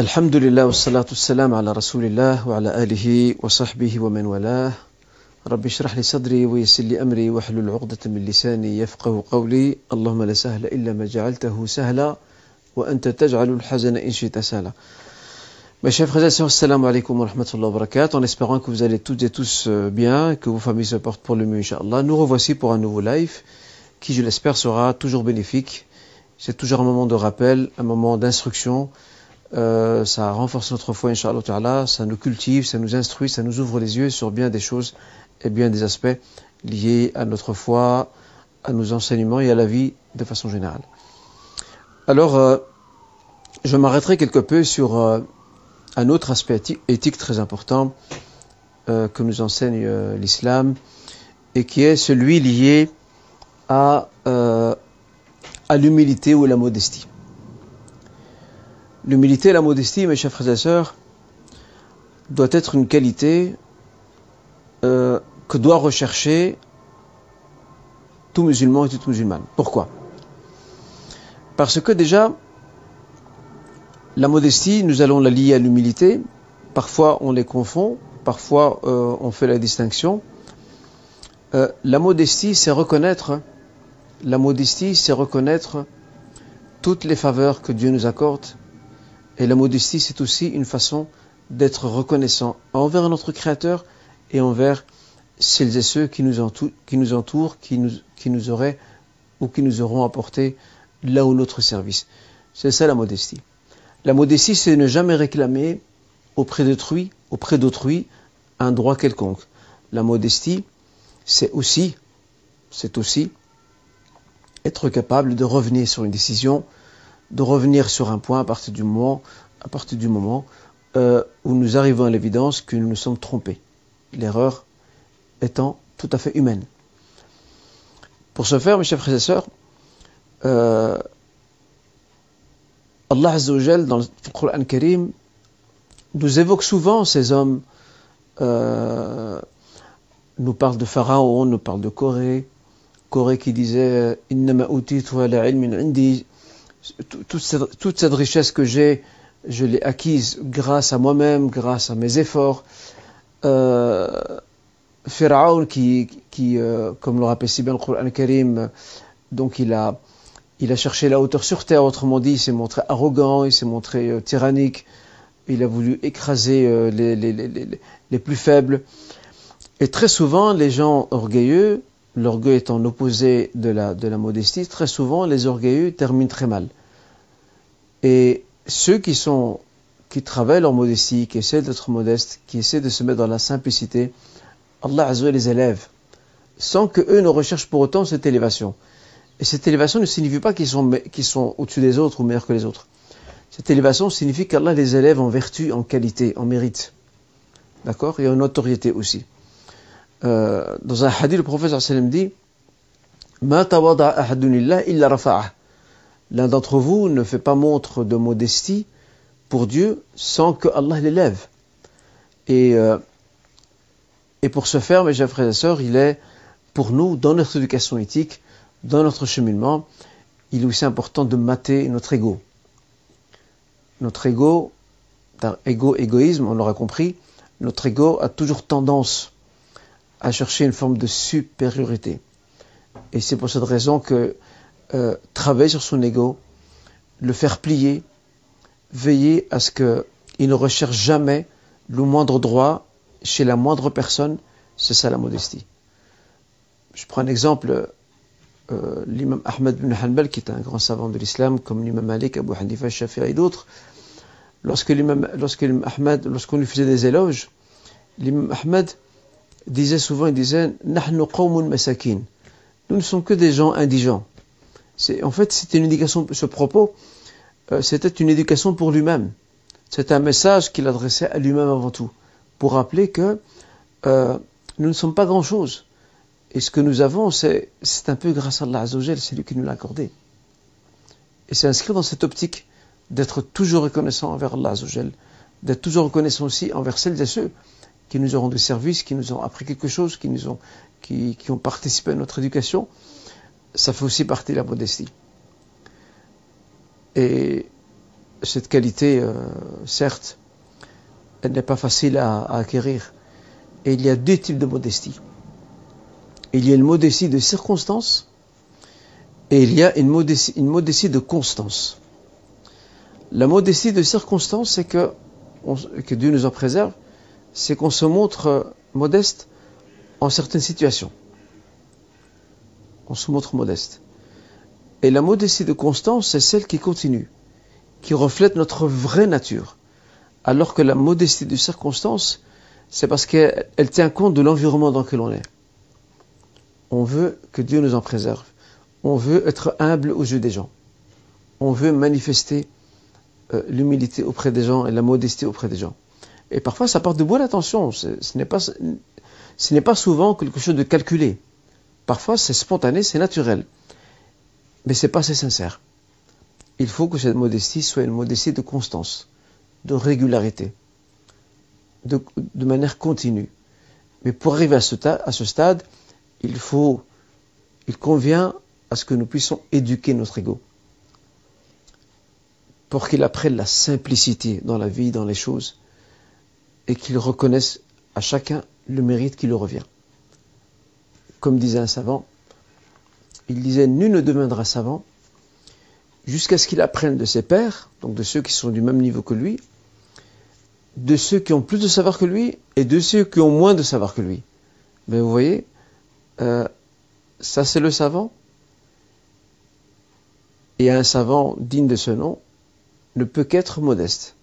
الحمد لله والصلاة والسلام على رسول الله وعلى آله وصحبه ومن والاه رب اشرح لي صدري ويسر لي أمري واحلل عقدة من لساني يفقه قولي اللهم لا سهل إلا ما جعلته سهلا وأنت تجعل الحزن إن شئت سهلا Mes chers frères et sœurs, salam alaikum wa rahmatullahi wa barakatuh, en espérant que vous allez toutes et tous euh, bien, que vos familles se portent pour le mieux, Inch'Allah. Nous revoici pour un nouveau live, qui, je l'espère, sera toujours bénéfique. C'est toujours un moment de rappel, un moment d'instruction, euh, ça renforce notre foi, Inch'Allah ça nous cultive, ça nous instruit, ça nous ouvre les yeux sur bien des choses et bien des aspects liés à notre foi, à nos enseignements et à la vie de façon générale. Alors, euh, je m'arrêterai quelque peu sur euh, un autre aspect éthique, très important que nous enseigne l'islam et qui est celui lié à, à l'humilité ou à la modestie. L'humilité la modestie, mes chers frères et sœurs, doit être une qualité euh, que doit rechercher tout musulman et toute musulmane. Pourquoi? Parce que déjà, la modestie, nous allons la lier à l'humilité. Parfois, on les confond. Parfois, euh, on fait la distinction. Euh, la modestie, c'est reconnaître. La modestie, c'est reconnaître toutes les faveurs que Dieu nous accorde et la modestie, c'est aussi une façon d'être reconnaissant envers notre Créateur et envers celles et ceux qui nous entourent, qui nous, auraient ou qui nous auront apporté là ou notre service. C'est ça la modestie. La modestie, c'est ne jamais réclamer auprès d'autrui, auprès d'autrui, un droit quelconque. La modestie, c'est aussi être capable de revenir sur une décision de revenir sur un point à partir du moment, à partir du moment euh, où nous arrivons à l'évidence que nous nous sommes trompés. L'erreur étant tout à fait humaine. Pour ce faire, mes chers frères et sœurs, euh, Allah Azzawajal, dans le Coran Karim, nous évoque souvent ces hommes, euh, nous parle de Pharaon, nous parle de Corée, Corée qui disait « Innama ilmin indi » toute cette, richesse que j'ai, je l'ai acquise grâce à moi-même, grâce à mes efforts. Euh, Pharaon, qui, euh, comme le rappelle si bien le Coran Karim, donc il a, cherché la hauteur sur terre, autrement dit, il s'est montré arrogant, il s'est montré euh, tyrannique, il a voulu écraser euh, les, plus faibles. Et très souvent, les gens orgueilleux l'orgueil étant opposé de la, de la modestie, très souvent les orgueilleux terminent très mal. Et ceux qui sont qui travaillent leur modestie, qui essaient d'être modestes, qui essaient de se mettre dans la simplicité, Allah Azza les élève, sans que eux ne recherchent pour autant cette élévation. Et cette élévation ne signifie pas qu'ils sont, sont au-dessus des autres ou meilleurs que les autres. Cette élévation signifie qu'Allah les élève en vertu, en qualité, en mérite. D'accord? Et en notoriété aussi. Euh, dans un hadith, le professeur dit L'un d'entre vous ne fait pas montre de modestie pour Dieu sans que Allah l'élève. Et, euh, et pour ce faire, mes chers frères et sœurs, il est pour nous, dans notre éducation éthique, dans notre cheminement, il est aussi important de mater notre ego. Notre ego, ego, égoïsme, on l'aura compris, notre ego a toujours tendance à chercher une forme de supériorité. Et c'est pour cette raison que euh, travailler sur son ego, le faire plier, veiller à ce qu'il ne recherche jamais le moindre droit chez la moindre personne, c'est ça la modestie. Je prends un exemple, euh, l'imam Ahmed bin Hanbal, qui est un grand savant de l'islam, comme l'imam Malik, Abu Hanifa, Shafi'a et d'autres, lorsque l'imam Ahmed, lorsqu'on lui faisait des éloges, l'imam Ahmed disait souvent, il disait, Nahnu. Nous ne sommes que des gens indigents. En fait, c'était une éducation, ce propos, euh, c'était une éducation pour lui-même. C'est un message qu'il adressait à lui-même avant tout, pour rappeler que euh, nous ne sommes pas grand-chose. Et ce que nous avons, c'est, c'est un peu grâce à Allah c'est lui qui nous l'a accordé. Et c'est inscrit dans cette optique d'être toujours reconnaissant envers Allah d'être toujours reconnaissant aussi envers celles et ceux qui nous ont rendu service, qui nous ont appris quelque chose, qui nous ont, qui, qui ont participé à notre éducation, ça fait aussi partie de la modestie. Et cette qualité, euh, certes, elle n'est pas facile à, acquérir. Et il y a deux types de modestie. Il y a une modestie de circonstance et il y a une modestie, une modestie de constance. La modestie de circonstance, c'est que, que Dieu nous en préserve, c'est qu'on se montre modeste en certaines situations. On se montre modeste. Et la modestie de constance, c'est celle qui continue, qui reflète notre vraie nature. Alors que la modestie de circonstance, c'est parce qu'elle tient compte de l'environnement dans lequel on est. On veut que Dieu nous en préserve. On veut être humble aux yeux des gens. On veut manifester euh, l'humilité auprès des gens et la modestie auprès des gens. Et parfois, ça porte de bonnes intentions. Ce n'est pas, pas souvent quelque chose de calculé. Parfois, c'est spontané, c'est naturel. Mais c'est pas assez sincère. Il faut que cette modestie soit une modestie de constance, de régularité, de, manière continue. Mais pour arriver à ce, à ce stade, il faut, il convient à ce que nous puissions éduquer notre ego pour qu'il apprenne la simplicité dans la vie, dans les choses, et qu'il reconnaisse à chacun le mérite qui lui revient. Comme disait un savant, il disait Nul ne deviendra savant jusqu'à ce qu'il apprenne de ses pairs, donc de ceux qui sont du même niveau que lui, de ceux qui ont plus de savoir que lui et de ceux qui ont moins de savoir que lui. Mais vous voyez, euh, ça c'est le savant. Et un savant digne de ce nom ne peut qu'être modeste.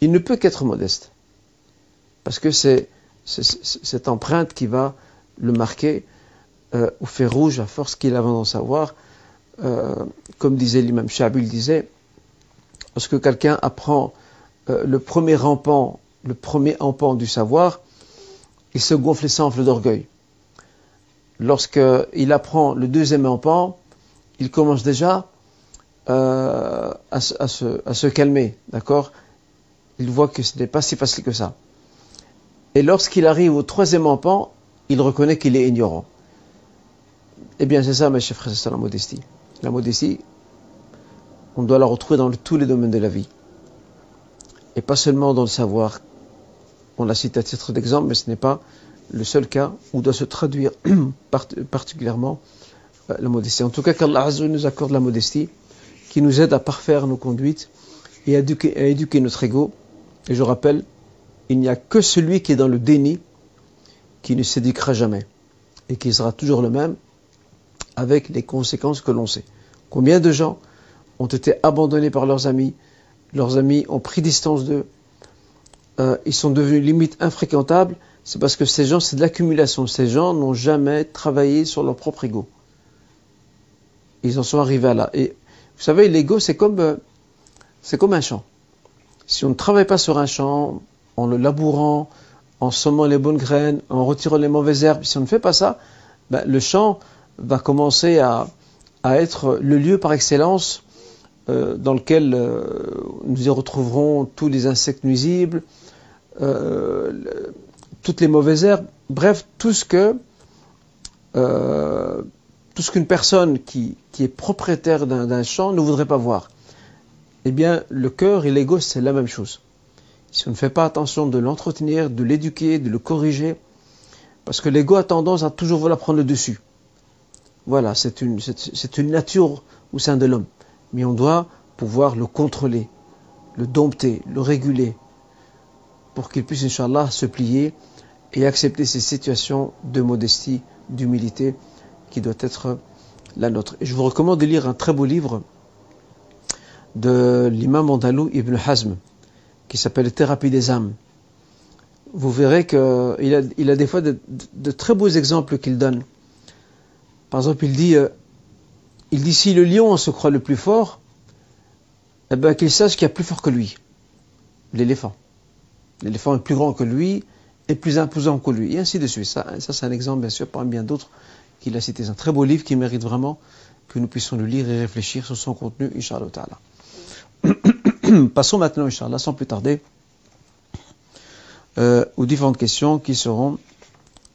Il ne peut qu'être modeste. Parce que c'est cette empreinte qui va le marquer euh, au rouge à force qu'il avance d'en savoir. Euh, comme disait l'imam Shab, il disait, lorsque quelqu'un apprend euh, le premier rampant, le premier empan du savoir, il se gonfle et s'enfle d'orgueil. Lorsqu'il apprend le deuxième empan, il commence déjà à, à, se, à, se, calmer, d'accord? Il voit que ce n'est pas si facile que ça. Et lorsqu'il arrive au troisième empan, il reconnaît qu'il est ignorant. Eh bien, c'est ça, mes chers frères, c'est la modestie. La modestie, on doit la retrouver dans tous les domaines de la vie. Et pas seulement dans le savoir. On l'a cité à titre d'exemple, mais ce n'est pas le seul cas où doit se traduire particulièrement euh, la modestie. En tout cas, qu'Allah nous accorde la modestie, qui nous aide à parfaire nos conduites et à éduquer, à éduquer notre ego. Et je rappelle, il n'y a que celui qui est dans le déni qui ne s'éduquera jamais et qui sera toujours le même avec les conséquences que l'on sait. Combien de gens ont été abandonnés par leurs amis, leurs amis ont pris distance d'eux, euh, ils sont devenus limite infréquentables, c'est parce que ces gens, c'est de l'accumulation. Ces gens n'ont jamais travaillé sur leur propre ego. Ils en sont arrivés à là. Et vous savez, l'ego, c'est comme, euh, c'est comme un champ. Si on ne travaille pas sur un champ, en le labourant, en semant les bonnes graines, en retirant les mauvaises herbes, si on ne fait pas ça, ben, le champ va commencer à, être le lieu par excellence euh, dans lequel euh, nous y retrouverons tous les insectes nuisibles, euh, toutes les mauvaises herbes, bref, tout ce que tout ce qu'une personne qui, qui, est propriétaire d'un champ ne voudrait pas voir. Eh bien, le cœur et l'ego, c'est la même chose si on ne fait pas attention de l'entretenir, de l'éduquer, de le corriger, parce que l'ego a tendance à toujours vouloir prendre le dessus. Voilà, c'est une, nature au sein de l'homme. Mais on doit pouvoir le contrôler, le dompter, le réguler, pour qu'il puisse, Inch'Allah, se plier et accepter ces situations de modestie, d'humilité qui doit être la nôtre. Et je vous recommande de lire un très beau livre de l'imam andalou Ibn Hazm, qui s'appelle Thérapie des âmes. Vous verrez qu'il a, il a des fois de, très beaux exemples qu'il donne. Par exemple, il dit, euh, il dit si le lion se croit le plus fort, eh ben, qu'il sache qu'il y a plus fort que lui, l'éléphant. L'éléphant est plus grand que lui et plus imposant que lui, et ainsi de suite. Ça, c'est un exemple, bien sûr, parmi bien d'autres qu'il a cité. C'est un très beau livre qui mérite vraiment que nous puissions le lire et réfléchir sur son contenu, Inch'Allah Passons maintenant, Inch'Allah, sans plus tarder, euh, aux différentes questions qui seront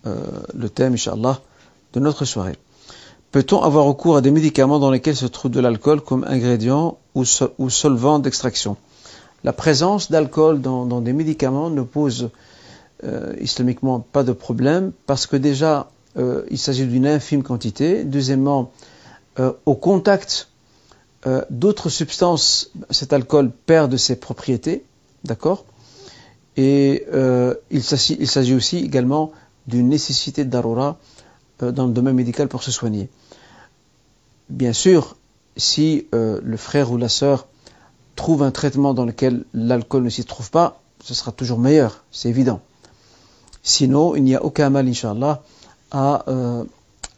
euh, le thème, Inch'Allah, de notre soirée. Peut-on avoir recours à des médicaments dans lesquels se trouve de l'alcool comme ingrédient ou, solvant d'extraction? La présence d'alcool dans, des médicaments ne pose euh, islamiquement pas de problème parce que déjà il s'agit d'une infime quantité. Deuxièmement, au contact d'autres substances, cet alcool perd de ses propriétés, d'accord? Et il s'agit aussi également d'une nécessité d'arora dans le domaine médical pour se soigner. Bien sûr, si le frère ou la sœur trouve un traitement dans lequel l'alcool ne s'y trouve pas, ce sera toujours meilleur, c'est évident. Sinon, il n'y a aucun mal, Inch'Allah, à, euh,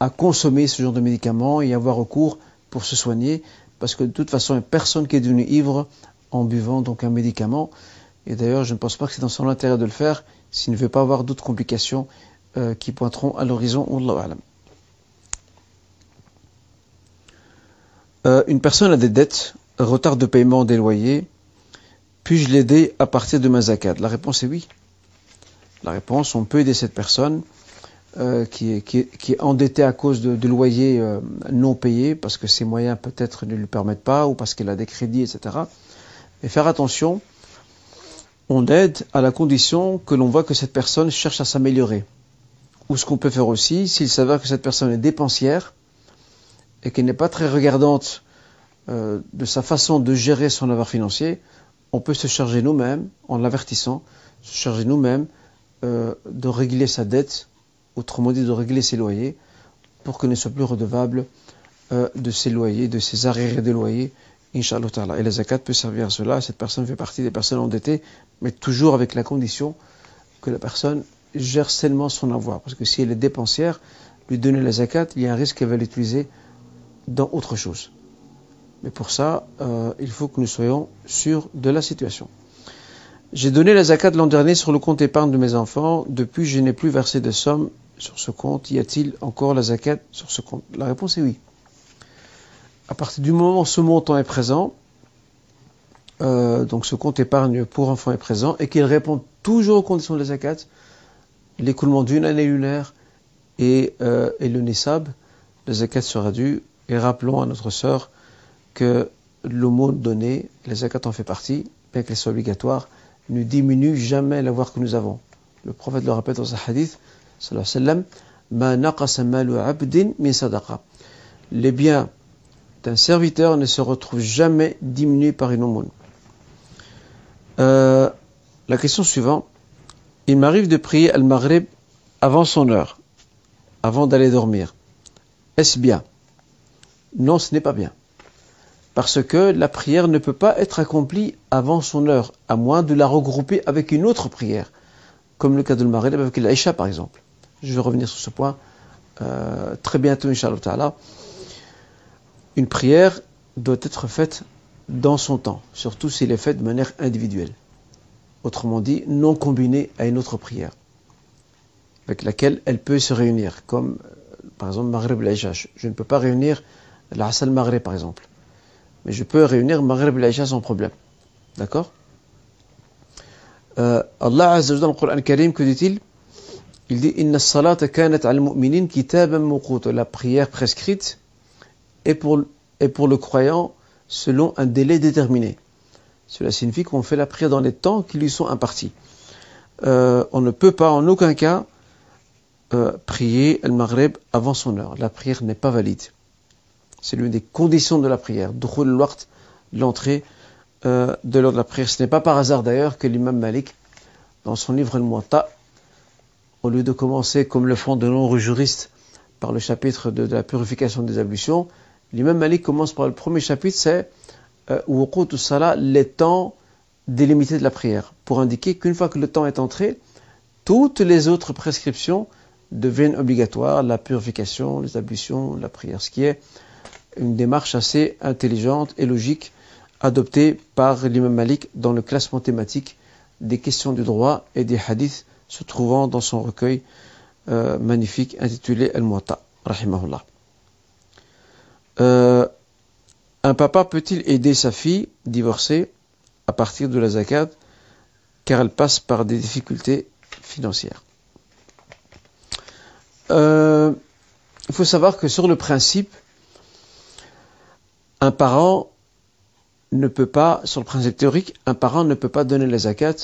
à consommer ce genre de médicaments et avoir recours pour se soigner, parce que de toute façon, il n'y a personne qui est devenu ivre en buvant donc un médicament. Et d'ailleurs, je ne pense pas que c'est dans son intérêt de le faire s'il ne veut pas avoir d'autres complications euh, qui pointeront à l'horizon. Euh, une personne a des dettes retard de paiement des loyers, puis-je l'aider à partir de ma zakat? La réponse est oui. La réponse, on peut aider cette personne euh, qui, est, endettée à cause de, loyers euh, non payés, parce que ses moyens peut-être ne lui permettent pas, ou parce qu'elle a des crédits, etc. Et faire attention, on aide à la condition que l'on voit que cette personne cherche à s'améliorer. Ou ce qu'on peut faire aussi, s'il s'avère que cette personne est dépensière et qu'elle n'est pas très regardante euh, de sa façon de gérer son avoir financier, on peut se charger nous-mêmes, en l'avertissant, se charger nous-mêmes de régler sa dette, autrement dit de régler ses loyers, pour qu'il ne soit plus redevable euh, de ses loyers, de ses arriérés de loyers, Inch'Allah Et la zakat peut servir à cela. Cette personne fait partie des personnes endettées, mais toujours avec la condition que la personne gère sainement son avoir. Parce que si elle est dépensière, lui donner la zakat, il y a un risque qu'elle va l'utiliser dans autre chose. Mais pour ça, euh, il faut que nous soyons sûrs de la situation. J'ai donné la zakat l'an dernier sur le compte épargne de mes enfants. Depuis, je n'ai plus versé de somme sur ce compte. Y a-t-il encore la zakat sur ce compte? La réponse est oui. À partir du moment où ce montant est présent, euh, donc ce compte épargne pour enfants est présent et qu'il répond toujours aux conditions de la zakat, l'écoulement d'une année lunaire et, euh, le nisab, la zakat sera due. Et rappelons à notre sœur que l'aumône donné, les zakat en fait partie, bien qu'elle soit obligatoire, ne diminue jamais l'avoir que nous avons. Le prophète le rappelle dans sa hadith, sallallahu Les biens d'un serviteur ne se retrouvent jamais diminués par une aumône. Euh, la question suivante. Il m'arrive de prier Al-Maghrib avant son heure, avant d'aller dormir. Est-ce bien? Non, ce n'est pas bien parce que la prière ne peut pas être accomplie avant son heure, à moins de la regrouper avec une autre prière, comme le cas de Maghrib avec l'Aïcha par exemple. Je vais revenir sur ce point euh, très bientôt, Inch'Allah Une prière doit être faite dans son temps, surtout s'il est faite de manière individuelle. Autrement dit, non combinée à une autre prière, avec laquelle elle peut se réunir, comme euh, par exemple Maghrib l'Aïcha. Je ne peux pas réunir l'Asal Maghrib par exemple mais je peux réunir Maghrib l'Aïcha sans problème. D'accord? Euh, Allah Azza wa dans le Coran Karim, que dit-il? Il dit Inna salata kanat al mu'minin. La prière prescrite est pour, le croyant selon un délai déterminé. Cela signifie qu'on fait la prière dans les temps qui lui sont impartis. Euh, on ne peut pas en aucun cas euh, prier le Maghrib avant son heure. La prière n'est pas valide. C'est l'une des conditions de la prière. l'entrée euh, de l'heure de la prière. Ce n'est pas par hasard d'ailleurs que l'imam Malik, dans son livre Al-Muwatta, au lieu de commencer comme le font de nombreux juristes par le chapitre de, la purification des ablutions, l'imam Malik commence par le premier chapitre, c'est euh, Salah, les temps délimités de la prière, pour indiquer qu'une fois que le temps est entré, toutes les autres prescriptions deviennent obligatoires, la purification, les ablutions, la prière, ce qui est une démarche assez intelligente et logique adoptée par l'imam Malik dans le classement thématique des questions du droit et des hadiths se trouvant dans son recueil euh, magnifique intitulé Al-Muwatta, rahimahullah. Euh, un papa peut-il aider sa fille divorcée à partir de la zakat car elle passe par des difficultés financières? Euh, Il faut savoir que sur le principe, un parent ne peut pas, sur le principe théorique, un parent ne peut pas donner les zakat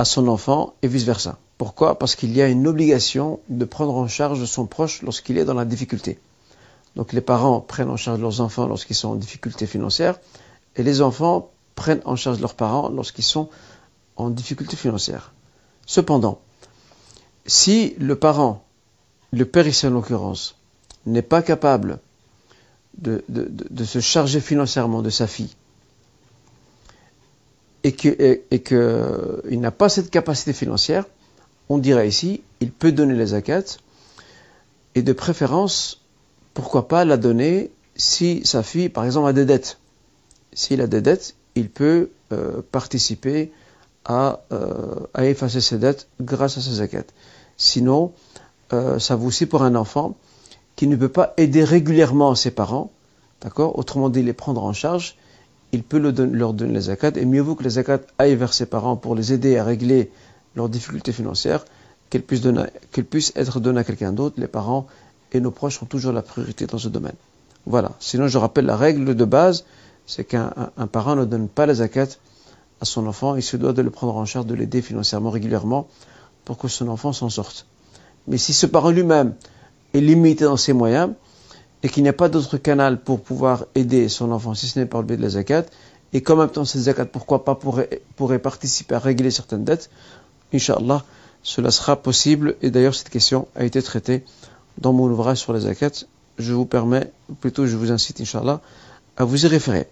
à son enfant et vice-versa. Pourquoi? Parce qu'il y a une obligation de prendre en charge son proche lorsqu'il est dans la difficulté. Donc les parents prennent en charge leurs enfants lorsqu'ils sont en difficulté financière et les enfants prennent en charge leurs parents lorsqu'ils sont en difficulté financière. Cependant, si le parent, le père ici en l'occurrence, n'est pas capable de, se charger financièrement de sa fille et qu'il n'a pas cette capacité financière, on dirait ici, il peut donner les zakats et de préférence, pourquoi pas la donner si sa fille, par exemple, a des dettes. S'il a des dettes, il peut euh, participer à, euh, à, effacer ses dettes grâce à ses zakat. Sinon, euh, ça vaut aussi pour un enfant qui ne peut pas aider régulièrement ses parents, d'accord? Autrement dit, les prendre en charge, il peut leur donner les zakat, et mieux vaut que les zakat aillent vers ses parents pour les aider à régler leurs difficultés financières, qu'elles puissent, être données à quelqu'un d'autre. Les parents et nos proches ont toujours la priorité dans ce domaine. Voilà. Sinon, je rappelle la règle de base, c'est qu'un parent ne donne pas les zakat à son enfant, il se doit de le prendre en charge, de l'aider financièrement régulièrement pour que son enfant s'en sorte. Mais si ce parent lui-même est limité dans ses moyens et qu'il n'y a pas d'autre canal pour pouvoir aider son enfant, si ce n'est par le biais de la zakat, et qu'en même temps cette zakat, pourquoi pas, pourrait, pourrait participer à régler certaines dettes, Inch'Allah, cela sera possible. Et d'ailleurs, cette question a été traitée dans mon ouvrage sur les zakat. Je vous permets, plutôt je vous incite, Inch'Allah, à vous y référer.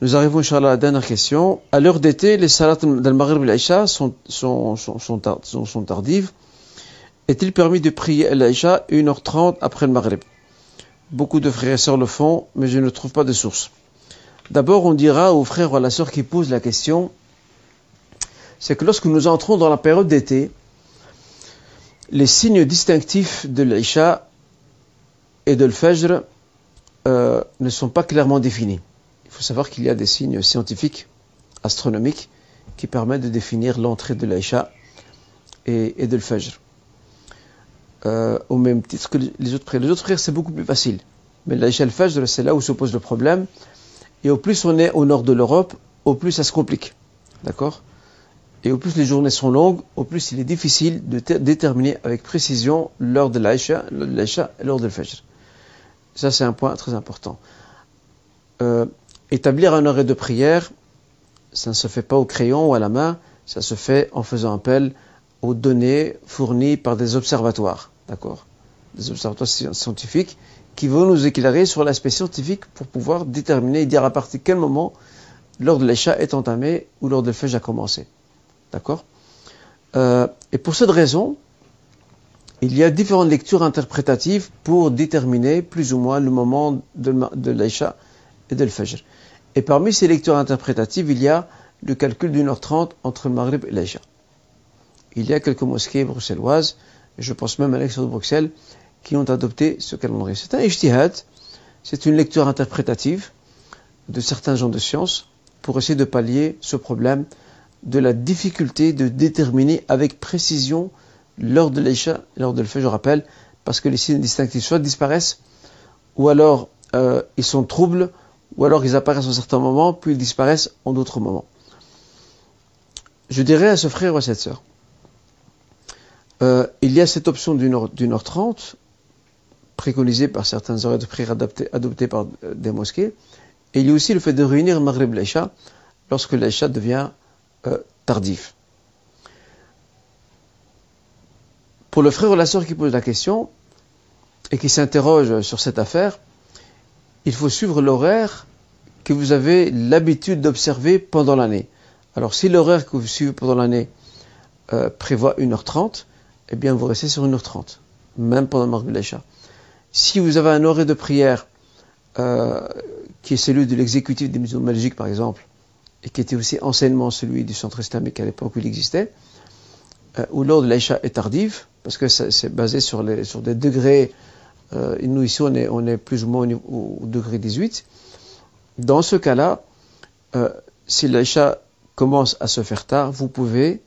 Nous arrivons, Inch'Allah, à la dernière question. À l'heure d'été, les salats d'Al-Maghrib et l'Aïcha sont, sont, sont, sont, tardives. Est-il permis de prier l'Aïcha 1h30 après le Maghrib? Beaucoup de frères et sœurs le font, mais je ne trouve pas de source. D'abord, on dira aux frères ou à la sœur qui posent la question c'est que lorsque nous entrons dans la période d'été, les signes distinctifs de l'Isha et de l'Fajr euh, ne sont pas clairement définis. Il faut savoir qu'il y a des signes scientifiques, astronomiques, qui permettent de définir l'entrée de l'Isha et, de l'Fajr. Euh, au même titre que les autres frères. Les autres frères, c'est beaucoup plus facile. Mais l'Aïcha et le Fajr, c'est là où se pose le problème. Et au plus on est au nord de l'Europe, au plus ça se complique. D'accord? Et au plus les journées sont longues, au plus il est difficile de déterminer avec précision l'heure de l'Aïcha l'heure de l'Fajr. Ça, c'est un point très important. Euh, établir un arrêt de prière, ça ne se fait pas au crayon ou à la main, ça se fait en faisant appel aux données fournies par des observatoires, d'accord? Des observatoires scientifiques qui vont nous éclairer sur l'aspect scientifique pour pouvoir déterminer et dire à partir de quel moment l'heure de l'Aïcha est entamée ou l'heure de l'Fajr a commencé. D'accord? Euh, Et pour cette raison, il y a différentes lectures interprétatives pour déterminer plus ou moins le moment de, de l'Aïcha et de l'Fajr. Et parmi ces lectures interprétatives, il y a le calcul d'une heure trente entre le Maghrib et l'Aïcha. Il y a quelques mosquées bruxelloises, je pense même à l'extérieur de Bruxelles, qui ont adopté ce calendrier. C'est un ijtihad, c'est une lecture interprétative de certains gens de science pour essayer de pallier ce problème de la difficulté de déterminer avec précision l'heure de l'Aïcha et l'heure de l'Fajr, je rappelle, parce que les signes distinctifs soit disparaissent, ou alors euh, ils sont troubles, ou alors ils apparaissent à un certain moment, puis ils disparaissent en d'autres moments. Je dirais à ce frère ou à cette sœur, euh, il y a cette option d'une heure, heure trente, préconisée par certains horaires de prière adoptés, par euh, des mosquées, et il y a aussi le fait de réunir Maghrib l'Aïcha lorsque l'Aïcha devient euh, tardif. Pour le frère ou la sœur qui pose la question et qui s'interroge sur cette affaire, il faut suivre l'horaire que vous avez l'habitude d'observer pendant l'année. Alors si l'horaire que vous suivez pendant l'année prévoit 1h30, eh bien vous restez sur 1h30, même pendant Lécha. Si vous avez un horaire de prière euh, qui est celui de l'exécutif des musulmans magiques par exemple, et qui était aussi anciennement celui du centre islamique à l'époque où il existait, euh, où de l'Aïcha est tardive, parce que c'est basé sur, des degrés, euh, nous ici on est, plus ou moins au, degré 18. Dans ce cas-là, euh, si l'Aïcha commence à se faire tard, vous pouvez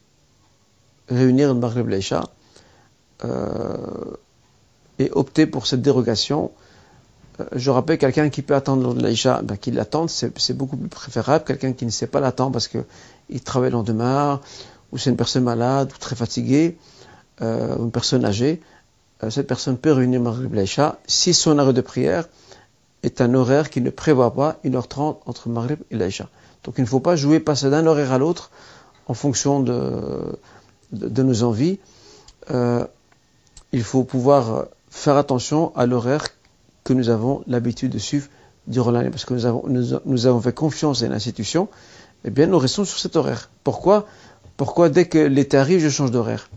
réunir une Maghrib l'Aïcha et opter pour cette dérogation euh, je rappelle quelqu'un qui peut attendre l'Aïcha, ben, qu'il l'attende, c'est beaucoup plus préférable. Quelqu'un qui ne sait pas l'attendre parce qu'il travaille le lendemain, ou c'est une personne malade, ou très fatiguée, euh, une personne âgée, euh, cette personne peut réunir Maghrib l'Aïcha si son arrêt de prière est un horaire qui ne prévoit pas 1h30 entre Maghrib et l'Aïcha. Donc il ne faut pas jouer, passer d'un horaire à l'autre en fonction de, nos envies. Euh, il faut pouvoir faire attention à l'horaire que nous avons l'habitude de suivre durant l'année, parce que nous avons, fait confiance à l'institution, eh bien nous restons sur cet horaire. Pourquoi? Pourquoi dès que l'été arrive, je change d'horaire?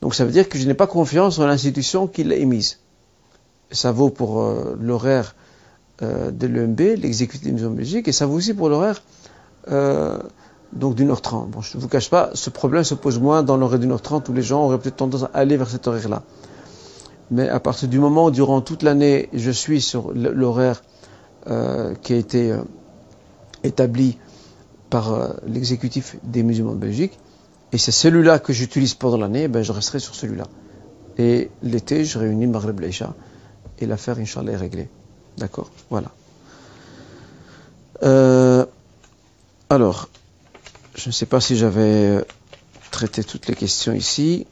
Donc ça veut dire que je n'ai pas confiance en l'institution qui l'a émise. Ça vaut pour euh, l'horaire euh, de l'EMB, l'exécutif de Belgique, et ça vaut aussi pour l'horaire euh, donc d'une heure trente. Bon, je ne vous cache pas, ce problème se pose moins dans l'horaire d'une heure trente où les gens auraient peut-être tendance à aller vers cet horaire-là. Mais à partir du moment où durant toute l'année je suis sur l'horaire euh, qui a été euh, établi par euh, l'exécutif des musulmans de Belgique, et c'est celui-là que j'utilise pendant l'année, ben je resterai sur celui-là. Et l'été, je réunis Maghreb Leïcha et l'affaire, Inch'Allah, est réglée. D'accord? Voilà. alors, je ne sais pas si j'avais traité toutes les questions ici.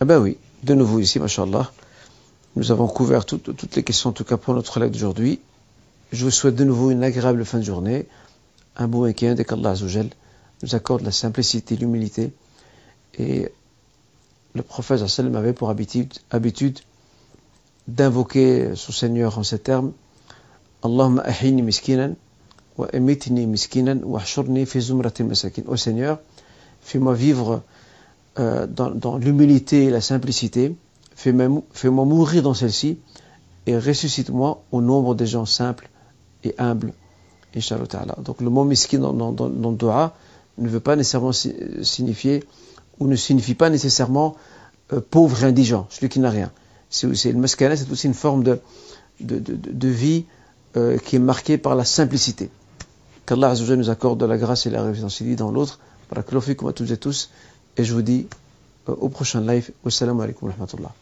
Ah ben oui, de nouveau ici, machallah. Nous avons couvert toutes les questions, en tout cas pour notre collègue d'aujourd'hui. Je vous souhaite de nouveau une agréable fin de journée, un beau week-end et qu'Allah nous accorde la simplicité, l'humilité. Et le prophète sallam avait pour habitude, d'invoquer son Seigneur en ces termes Allahumma ahini miskinan wa emitni miskinan wa fi masakin. Ô Seigneur, fais-moi vivre euh, dans, l'humilité et la simplicité, fais-moi mourir dans celle-ci et ressuscite-moi au nombre des gens simples et humbles. Donc le mot miskin dans, dans, dans, Dua ne veut pas nécessairement signifier ou ne signifie pas nécessairement euh, pauvre indigent, celui qui n'a rien. C'est le c'est aussi une forme de, vie euh, qui est marquée par la simplicité. Qu'Allah nous accorde de la grâce et la révélation dans l'autre. Barakallahu à toutes et tous. Et je vous dis euh, au prochain live. Wassalamu alaikum wa rahmatullah.